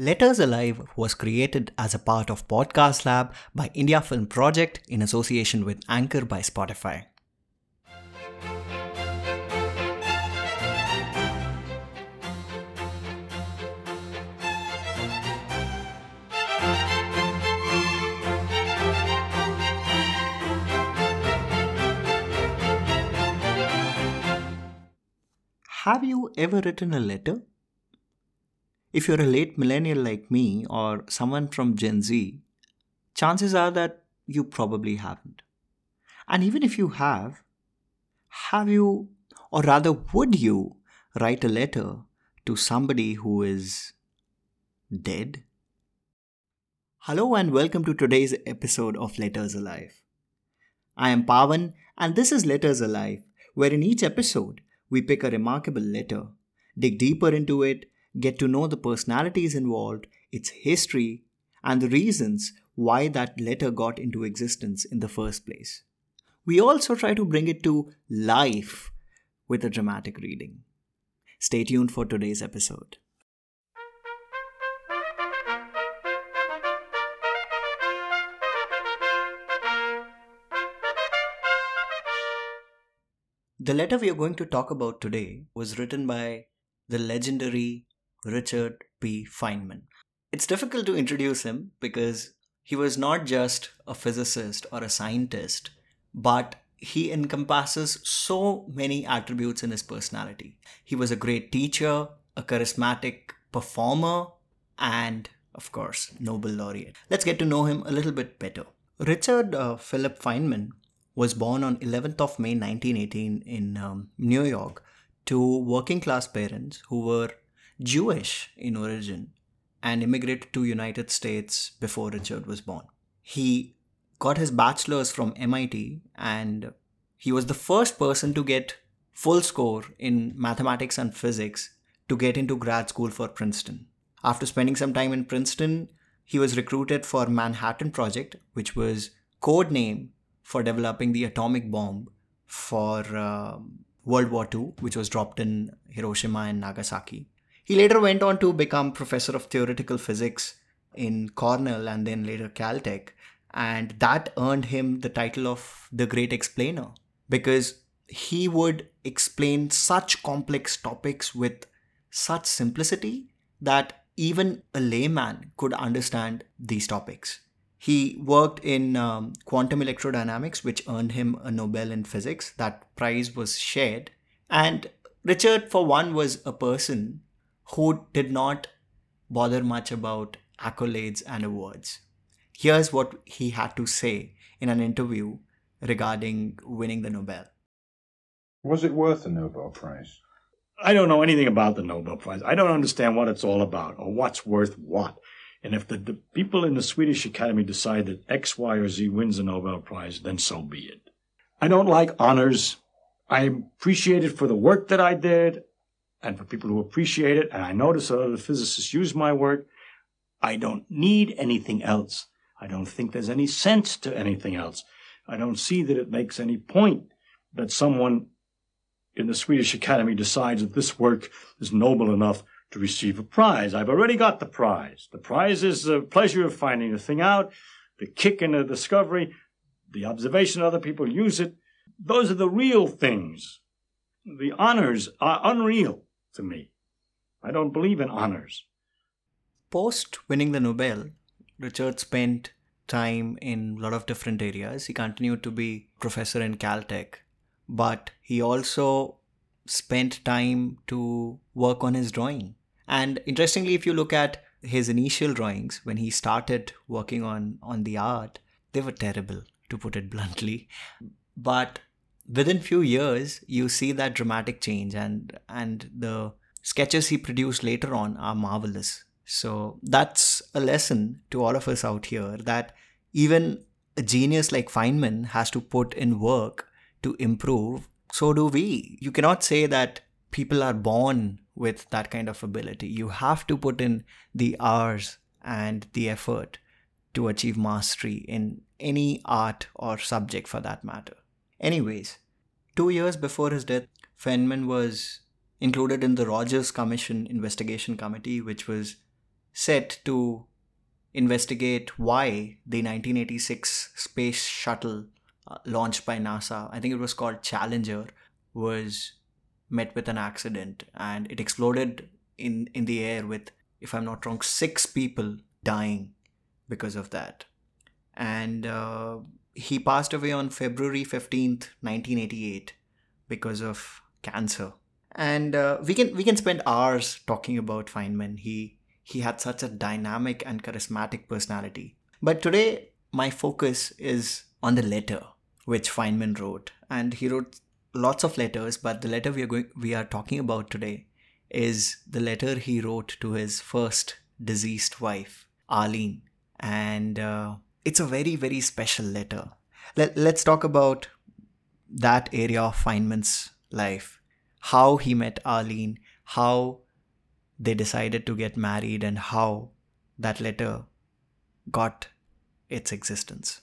Letters Alive was created as a part of Podcast Lab by India Film Project in association with Anchor by Spotify. Have you ever written a letter? If you're a late millennial like me or someone from Gen Z, chances are that you probably haven't. And even if you have, have you, or rather, would you write a letter to somebody who is dead? Hello, and welcome to today's episode of Letters Alive. I am Pavan, and this is Letters Alive, where in each episode we pick a remarkable letter, dig deeper into it, get to know the personalities involved, its history, and the reasons why that letter got into existence in the first place. We also try to bring it to life with a dramatic reading. Stay tuned for today's episode. The letter we are going to talk about today was written by the legendary Richard P. Feynman. It's difficult to introduce him because he was not just a physicist or a scientist, but he encompasses so many attributes in his personality. He was a great teacher, a charismatic performer, and of course, Nobel laureate. Let's get to know him a little bit better. Richard uh, Philip Feynman was born on 11th of May 1918 in um, New York to working class parents who were Jewish in origin and immigrated to United States before Richard was born. He got his bachelor's from MIT and he was the first person to get full score in mathematics and physics to get into grad school for Princeton. After spending some time in Princeton, he was recruited for Manhattan Project, which was code name for developing the atomic bomb for uh, World War II, which was dropped in Hiroshima and Nagasaki. He later went on to become professor of theoretical physics in Cornell and then later Caltech, and that earned him the title of the Great Explainer because he would explain such complex topics with such simplicity that even a layman could understand these topics. He worked in um, quantum electrodynamics, which earned him a Nobel in physics. That prize was shared. And Richard, for one, was a person who did not bother much about accolades and awards. Here's what he had to say in an interview regarding winning the Nobel. Was it worth the Nobel Prize? I don't know anything about the Nobel Prize. I don't understand what it's all about or what's worth what. And if the, the people in the Swedish Academy decide that X, Y, or Z wins the Nobel Prize, then so be it. I don't like honors. I appreciate it for the work that I did and for people who appreciate it. And I notice of physicists use my work. I don't need anything else. I don't think there's any sense to anything else. I don't see that it makes any point that someone in the Swedish Academy decides that this work is noble enough to receive a prize. I've already got the prize. The prize is the pleasure of finding the thing out, the kick in the discovery, the observation other people use it. Those are the real things. The honors are unreal to me. I don't believe in honors. Post winning the Nobel, Richard spent time in a lot of different areas. He continued to be professor in Caltech, but he also spent time to work on his drawing. And interestingly, if you look at his initial drawings when he started working on on the art, they were terrible, to put it bluntly. But within few years you see that dramatic change and and the sketches he produced later on are marvelous. So that's a lesson to all of us out here that even a genius like feynman has to put in work to improve. So do we. You cannot say that people are born with that kind of ability. You have to put in the hours and the effort to achieve mastery in any art or subject for that matter Anyways, two years before his death, Feynman was included in the Rogers Commission investigation committee, which was set to investigate why the 1986 space shuttle uh, launched by NASA, I think it was called Challenger, was met with an accident and it exploded in, in the air with, if I'm not wrong, six people dying because of that. And uh, he passed away on February 15th, 1988, because of cancer. And uh, we can we can spend hours talking about Feynman. He he had such a dynamic and charismatic personality. But today, my focus is on the letter which Feynman wrote, and he wrote lots of letters. But the letter we are going we are talking about today is the letter he wrote to his first deceased wife, Arline, and uh, it's a very very special letter. Let, let's talk about that area of Feynman's life, how he met Arline, how they decided to get married, and how that letter got its existence.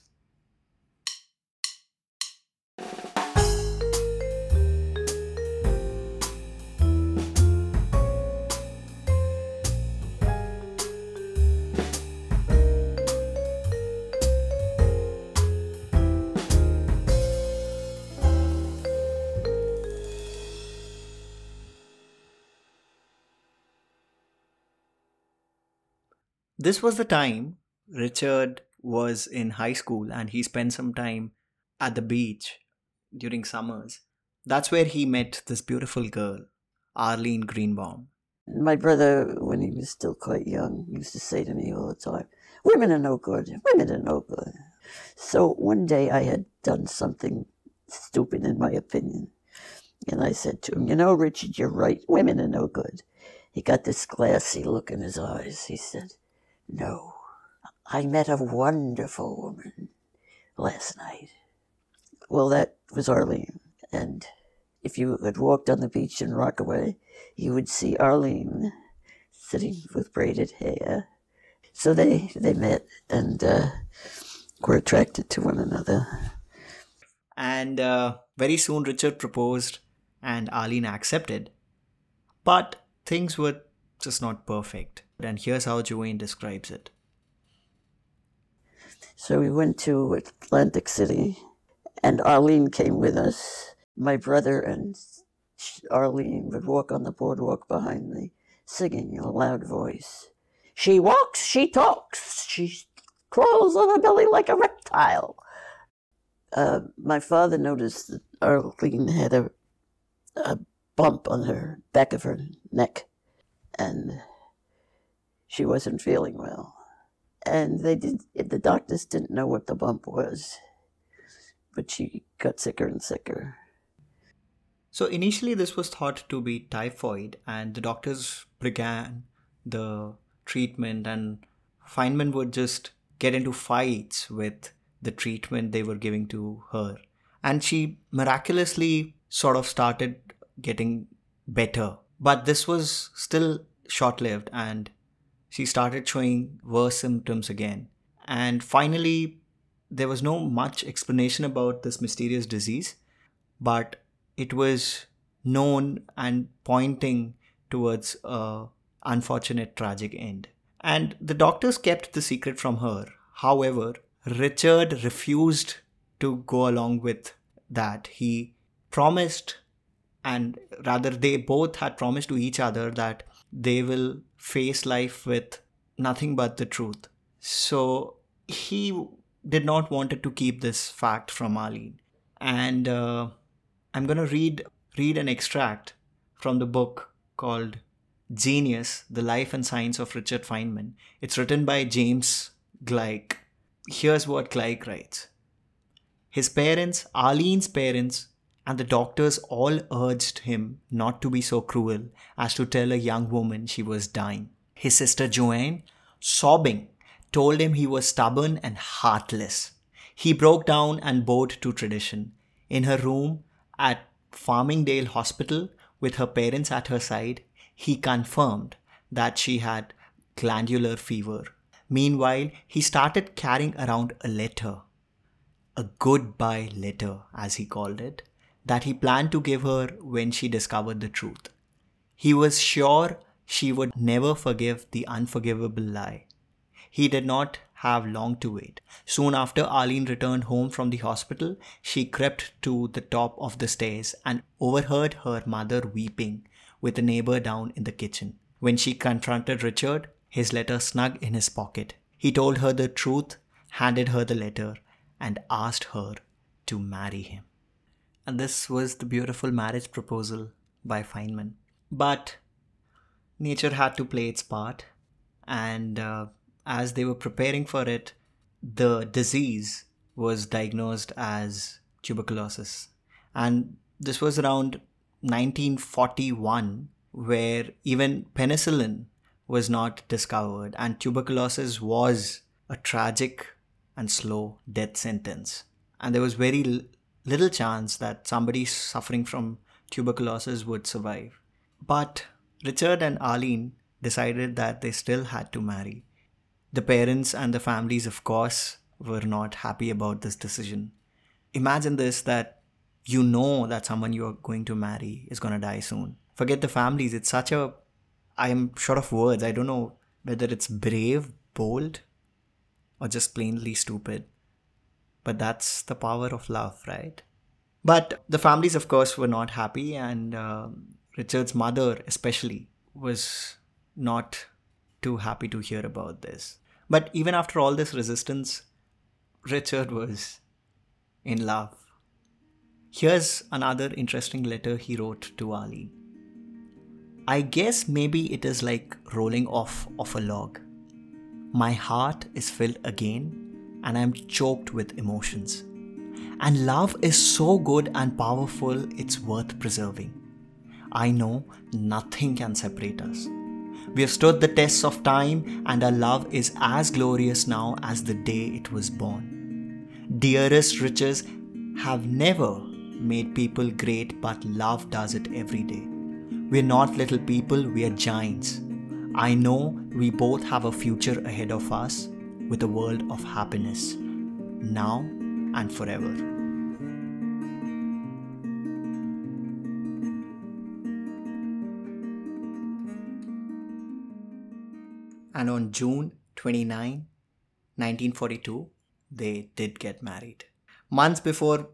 This was the time Richard was in high school and he spent some time at the beach during summers. That's where he met this beautiful girl, Arline Greenbaum. My brother, when he was still quite young, used to say to me all the time, Women are no good. Women are no good. So one day I had done something stupid, in my opinion. And I said to him, You know, Richard, you're right. Women are no good. He got this glassy look in his eyes. He said, No, I met a wonderful woman last night. Well, that was Arline. And if you had walked on the beach in Rockaway, you would see Arline sitting with braided hair. So they, they met and uh, were attracted to one another. And uh, very soon Richard proposed and Arline accepted. But things were just not perfect. And here's how Joanne describes it. So we went to Atlantic City, and Arline came with us. My brother and Arline would walk on the boardwalk behind me, singing in a loud voice. She walks, she talks, she crawls on her belly like a reptile. Uh, my father noticed that Arline had a, a bump on her back of her neck, and she wasn't feeling well and they did. The doctors didn't know what the bump was, but she got sicker and sicker. So initially, this was thought to be typhoid, and the doctors began the treatment, and Feynman would just get into fights with the treatment they were giving to her, and she miraculously sort of started getting better. But this was still short lived, and she started showing worse symptoms again. And finally, there was no much explanation about this mysterious disease, but it was known and pointing towards a unfortunate tragic end. And the doctors kept the secret from her. However, Richard refused to go along with that. He promised, and rather, they both had promised to each other that they will face life with nothing but the truth. So he did not wanted to keep this fact from Arline. And uh, I'm going to read read an extract from the book called Genius: The Life and Science of Richard Feynman. It's written by James Gleick. Here's what Gleick writes. His parents, Arline's parents, and the doctors all urged him not to be so cruel as to tell a young woman she was dying. His sister Joanne, sobbing, told him he was stubborn and heartless. He broke down and bowed to tradition. In her room at Farmingdale Hospital, with her parents at her side, he confirmed that she had glandular fever. Meanwhile, he started carrying around a letter, a goodbye letter, as he called it, that he planned to give her when she discovered the truth. He was sure she would never forgive the unforgivable lie. He did not have long to wait. Soon after Arline returned home from the hospital, she crept to the top of the stairs and overheard her mother weeping with a neighbor down in the kitchen. When she confronted Richard, his letter snug in his pocket, he told her the truth, handed her the letter, and asked her to marry him. And this was the beautiful marriage proposal by Feynman. But nature had to play its part, and uh, as they were preparing for it, the disease was diagnosed as tuberculosis. And this was around 1941, where even penicillin was not discovered, and tuberculosis was a tragic and slow death sentence. And there was very little chance that somebody suffering from tuberculosis would survive. But Richard and Arline decided that they still had to marry. The parents and the families, of course, were not happy about this decision. Imagine this that you know that someone you are going to marry is going to die soon. Forget the families. It's such a. I'm short of words. I don't know whether it's brave, bold, or just plainly stupid. But that's the power of love, right? But the families, of course, were not happy, and uh, Richard's mother, especially, was not too happy to hear about this. But even after all this resistance, Richard was in love. Here's another interesting letter he wrote to Ali. I guess maybe it is like rolling off of a log. My heart is filled again and I'm choked with emotions. And love is so good and powerful, it's worth preserving. I know nothing can separate us. We have stood the tests of time, and our love is as glorious now as the day it was born. Dearest riches have never made people great, but love does it every day. We're not little people, we are giants. I know we both have a future ahead of us with a world of happiness, now and forever. And on June 29, 1942, they did get married. Months before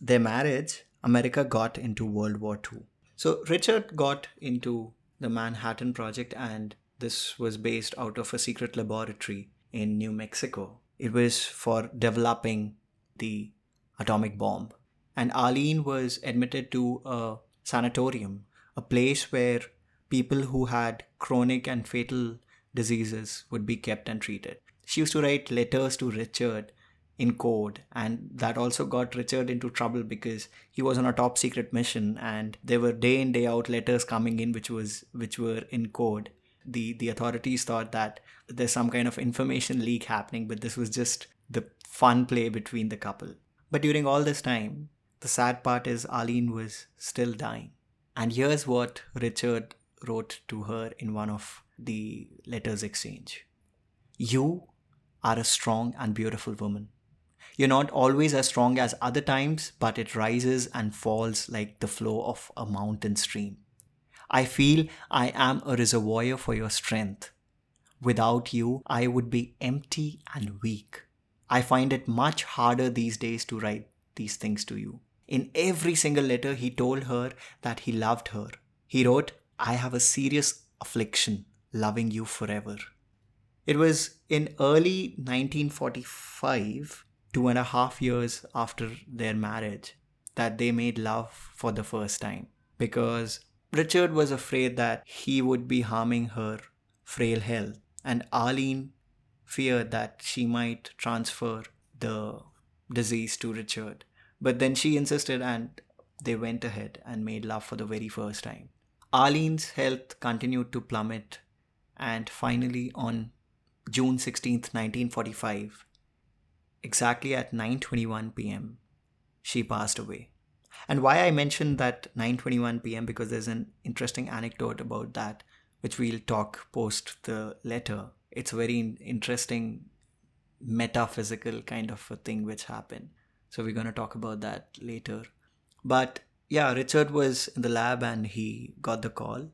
their marriage, America got into World War II. So Richard got into the Manhattan Project, and this was based out of a secret laboratory in New Mexico. It was for developing the atomic bomb. And Arlene was admitted to a sanatorium, a place where people who had chronic and fatal diseases would be kept and treated. She used to write letters to Richard in code, and that also got Richard into trouble because he was on a top secret mission, and there were day in day out letters coming in which was which were in code. The the authorities thought that there's some kind of information leak happening, but this was just the fun play between the couple. But during all this time, the sad part is Arline was still dying. And here's what Richard wrote to her in one of the letters exchange. You are a strong and beautiful woman. You're not always as strong as other times, but it rises and falls like the flow of a mountain stream. I feel I am a reservoir for your strength. Without you, I would be empty and weak. I find it much harder these days to write these things to you. In every single letter, he told her that he loved her. He wrote, I have a serious affliction loving you forever. It was in early 1945, two and a half years after their marriage, that they made love for the first time because Richard was afraid that he would be harming her frail health, and Arline feared that she might transfer the disease to Richard. But then she insisted, and they went ahead and made love for the very first time. Arline's health continued to plummet and finally on June 16, 1945, exactly at 9:21 p.m., she passed away. And why I mentioned that 9:21 p.m. because there's an interesting anecdote about that which we'll talk post the letter. It's a very interesting metaphysical kind of a thing which happened. So we're going to talk about that later. But yeah, Richard was in the lab and he got the call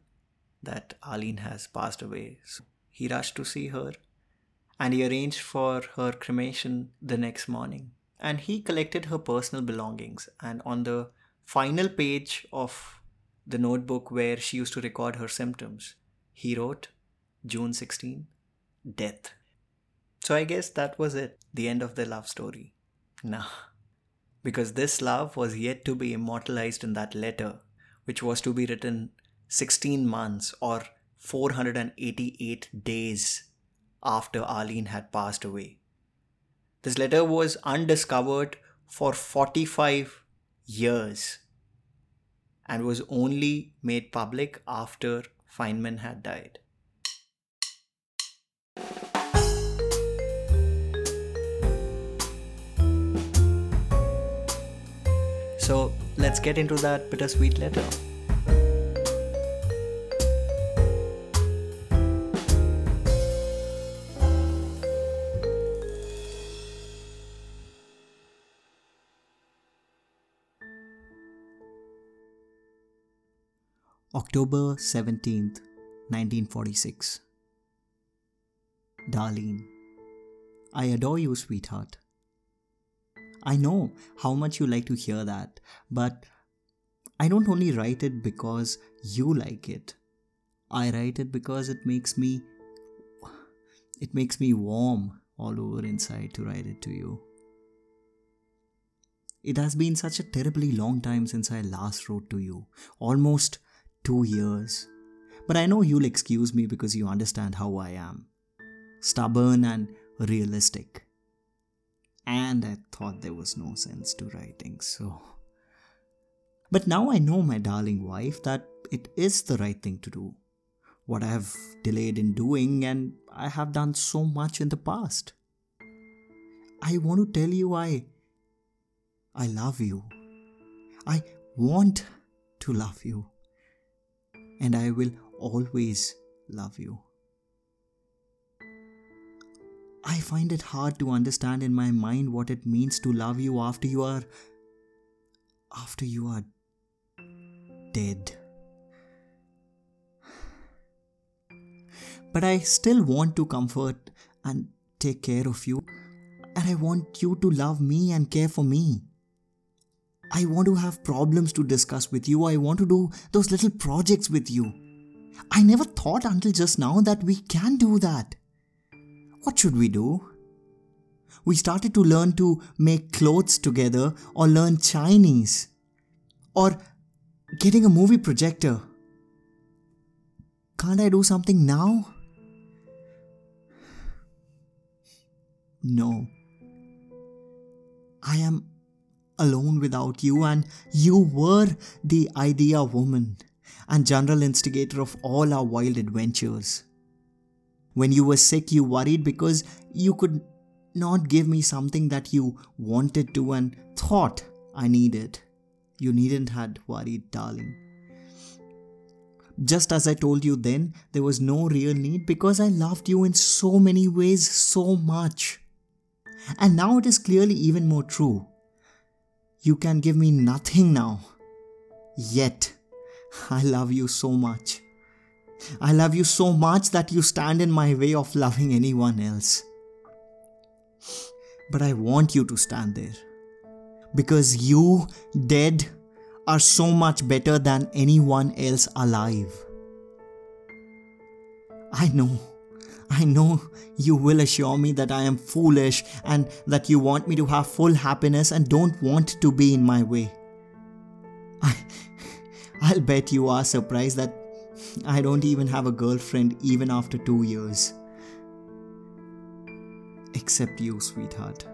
that Arline has passed away. So he rushed to see her and he arranged for her cremation the next morning. And he collected her personal belongings. And on the final page of the notebook where she used to record her symptoms, he wrote June 16, death. So I guess that was it, the end of the love story. Nah. Because this love was yet to be immortalized in that letter, which was to be written 16 months or 488 days after Arline had passed away. This letter was undiscovered for 45 years and was only made public after Feynman had died. So let's get into that bittersweet letter. October 17th, 1946. D'Arline, I adore you, sweetheart. I know how much you like to hear that, but I don't only write it because you like it. I write it because it makes me it makes me warm all over inside to write it to you. It has been such a terribly long time since I last wrote to you. Almost two years. But I know you'll excuse me because you understand how I am stubborn and realistic. And I thought there was no sense to writing, so. But now I know, my darling wife, that it is the right thing to do. What I have delayed in doing, and I have done so much in the past. I want to tell you I. I love you. I want to love you and I will always love you. I find it hard to understand in my mind what it means to love you after you are after you are dead. But I still want to comfort and take care of you, and I want you to love me and care for me. I want to have problems to discuss with you. I want to do those little projects with you. I never thought until just now that we can do that. What should we do? We started to learn to make clothes together or learn Chinese or getting a movie projector. Can't I do something now? No. I am alone without you, and you were the idea woman and general instigator of all our wild adventures. When you were sick, you worried because you could not give me something that you wanted to and thought I needed. You needn't had worried, darling. Just as I told you then, there was no real need because I loved you in so many ways so much. And now it is clearly even more true. You can give me nothing now. Yet, I love you so much. I love you so much that you stand in my way of loving anyone else. But I want you to stand there. Because you, dead, are so much better than anyone else alive. I know I know you will assure me that I am foolish and that you want me to have full happiness and don't want to be in my way. I, I'll bet you are surprised that I don't even have a girlfriend even after two years. Except you, sweetheart.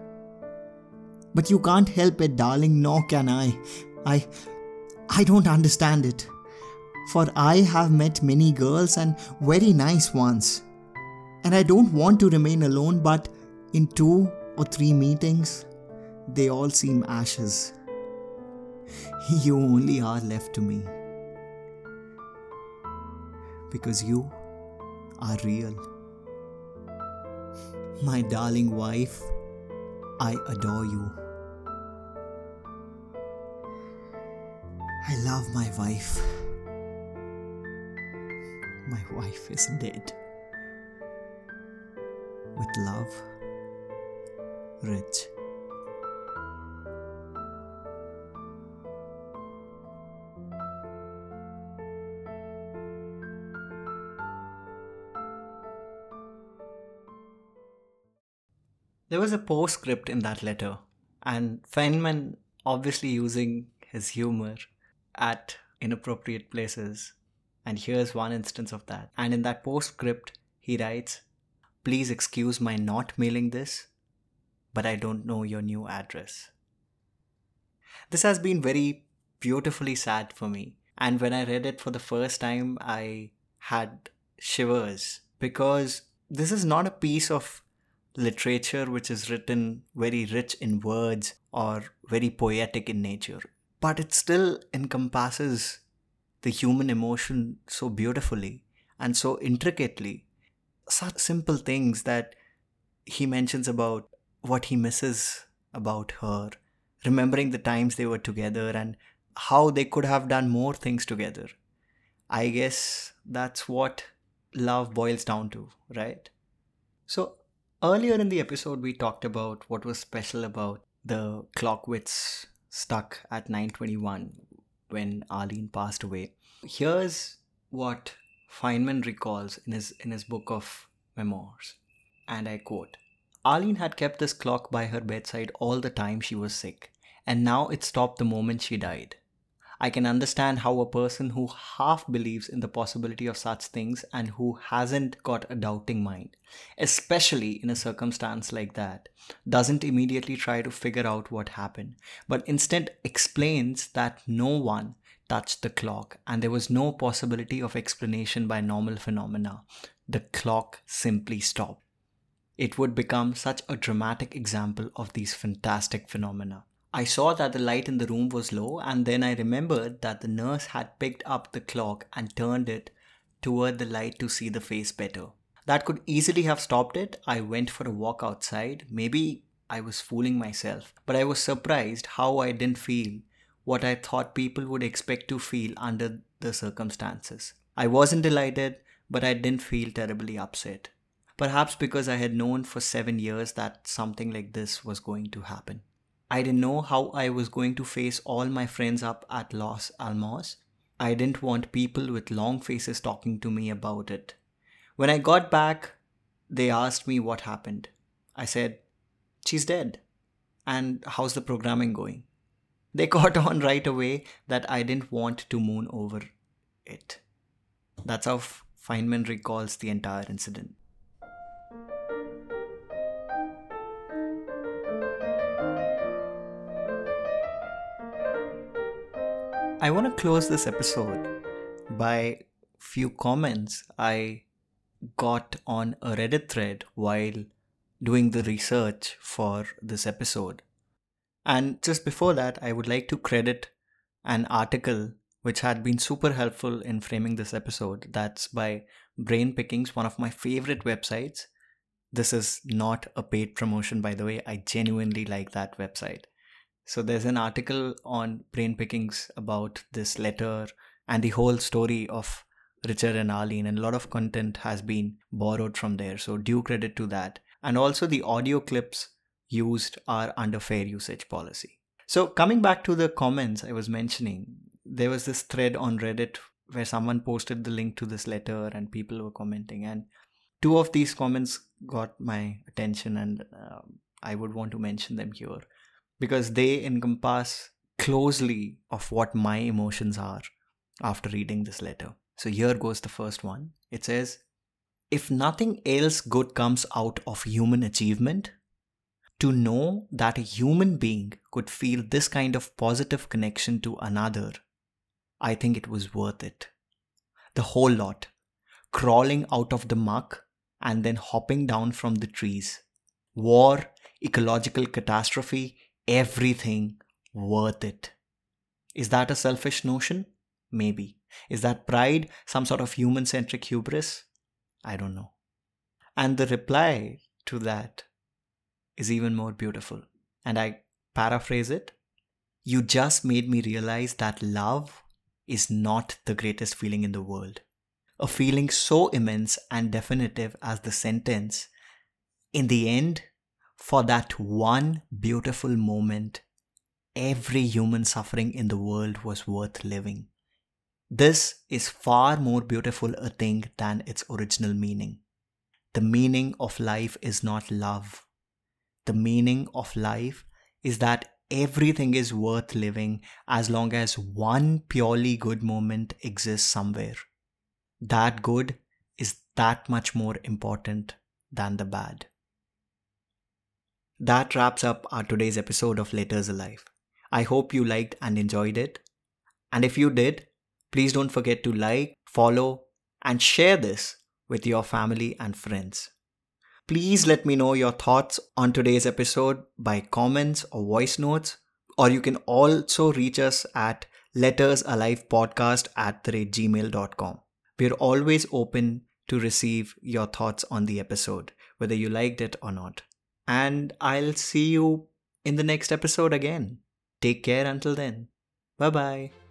But you can't help it, darling, nor can I. I. I don't understand it. For I have met many girls and very nice ones. And I don't want to remain alone, but in two or three meetings, they all seem ashes. You only are left to me. Because you are real. My darling wife, I adore you. I love my wife. my wife is dead. With love, Rich. There was a postscript in that letter, and Feynman, obviously using his humor at inappropriate places, and here's one instance of that. And in that postscript, he writes, Please excuse my not mailing this, but I don't know your new address. This has been very beautifully sad for me. And when I read it for the first time, I had shivers because this is not a piece of literature which is written very rich in words or very poetic in nature, but it still encompasses the human emotion so beautifully and so intricately. Such simple things that he mentions about what he misses about her, remembering the times they were together and how they could have done more things together. I guess that's what love boils down to, right? So, Earlier in the episode, we talked about what was special about the clock which stuck at 921 when Arline passed away. Here's what Feynman recalls in his in his book of memoirs, and I quote: Arline had kept this clock by her bedside all the time she was sick, and now it stopped the moment she died. I can understand how a person who half believes in the possibility of such things and who hasn't got a doubting mind, especially in a circumstance like that, doesn't immediately try to figure out what happened, but instead explains that no one touched the clock and there was no possibility of explanation by normal phenomena. The clock simply stopped. It would become such a dramatic example of these fantastic phenomena. I saw that the light in the room was low, and then I remembered that the nurse had picked up the clock and turned it toward the light to see the face better. That could easily have stopped it. I went for a walk outside. Maybe I was fooling myself, but I was surprised how I didn't feel what I thought people would expect to feel under the circumstances. I wasn't delighted, but I didn't feel terribly upset. Perhaps because I had known for seven years that something like this was going to happen. I didn't know how I was going to face all my friends up at Los Alamos. I didn't want people with long faces talking to me about it. When I got back, they asked me what happened. I said, She's dead. And how's the programming going? They caught on right away that I didn't want to moon over it. That's how Feynman recalls the entire incident. I want to close this episode by few comments I got on a Reddit thread while doing the research for this episode. And just before that, I would like to credit an article which had been super helpful in framing this episode. That's by Brain Pickings, one of my favorite websites. This is not a paid promotion, by the way. I genuinely like that website. So there's an article on brain pickings about this letter and the whole story of Richard and Arline, and a lot of content has been borrowed from there. So due credit to that. And also the audio clips used are under fair usage policy. So coming back to the comments I was mentioning, there was this thread on Reddit where someone posted the link to this letter and people were commenting and two of these comments got my attention and um, I would want to mention them here because they encompass closely of what my emotions are after reading this letter. So here goes the first one. It says, If nothing else good comes out of human achievement, to know that a human being could feel this kind of positive connection to another, I think it was worth it. The whole lot, crawling out of the muck and then hopping down from the trees. War, ecological catastrophe, everything worth it. Is that a selfish notion? Maybe. Is that pride some sort of human centric hubris? I don't know. And the reply to that is even more beautiful. And I paraphrase it You just made me realize that love is not the greatest feeling in the world. a feeling so immense and definitive as the sentence, in the end, for that one beautiful moment, every human suffering in the world was worth living. This is far more beautiful a thing than its original meaning. The meaning of life is not love. The meaning of life is that everything is worth living as long as one purely good moment exists somewhere. That good is that much more important than the bad. That wraps up our today's episode of Letters Alive. I hope you liked and enjoyed it. And if you did, please don't forget to like, follow, and share this with your family and friends. Please let me know your thoughts on today's episode by comments or voice notes, or you can also reach us at lettersalivepodcast at the gmail.com. We're always open to receive your thoughts on the episode, whether you liked it or not. And I'll see you in the next episode again. Take care until then. Bye bye.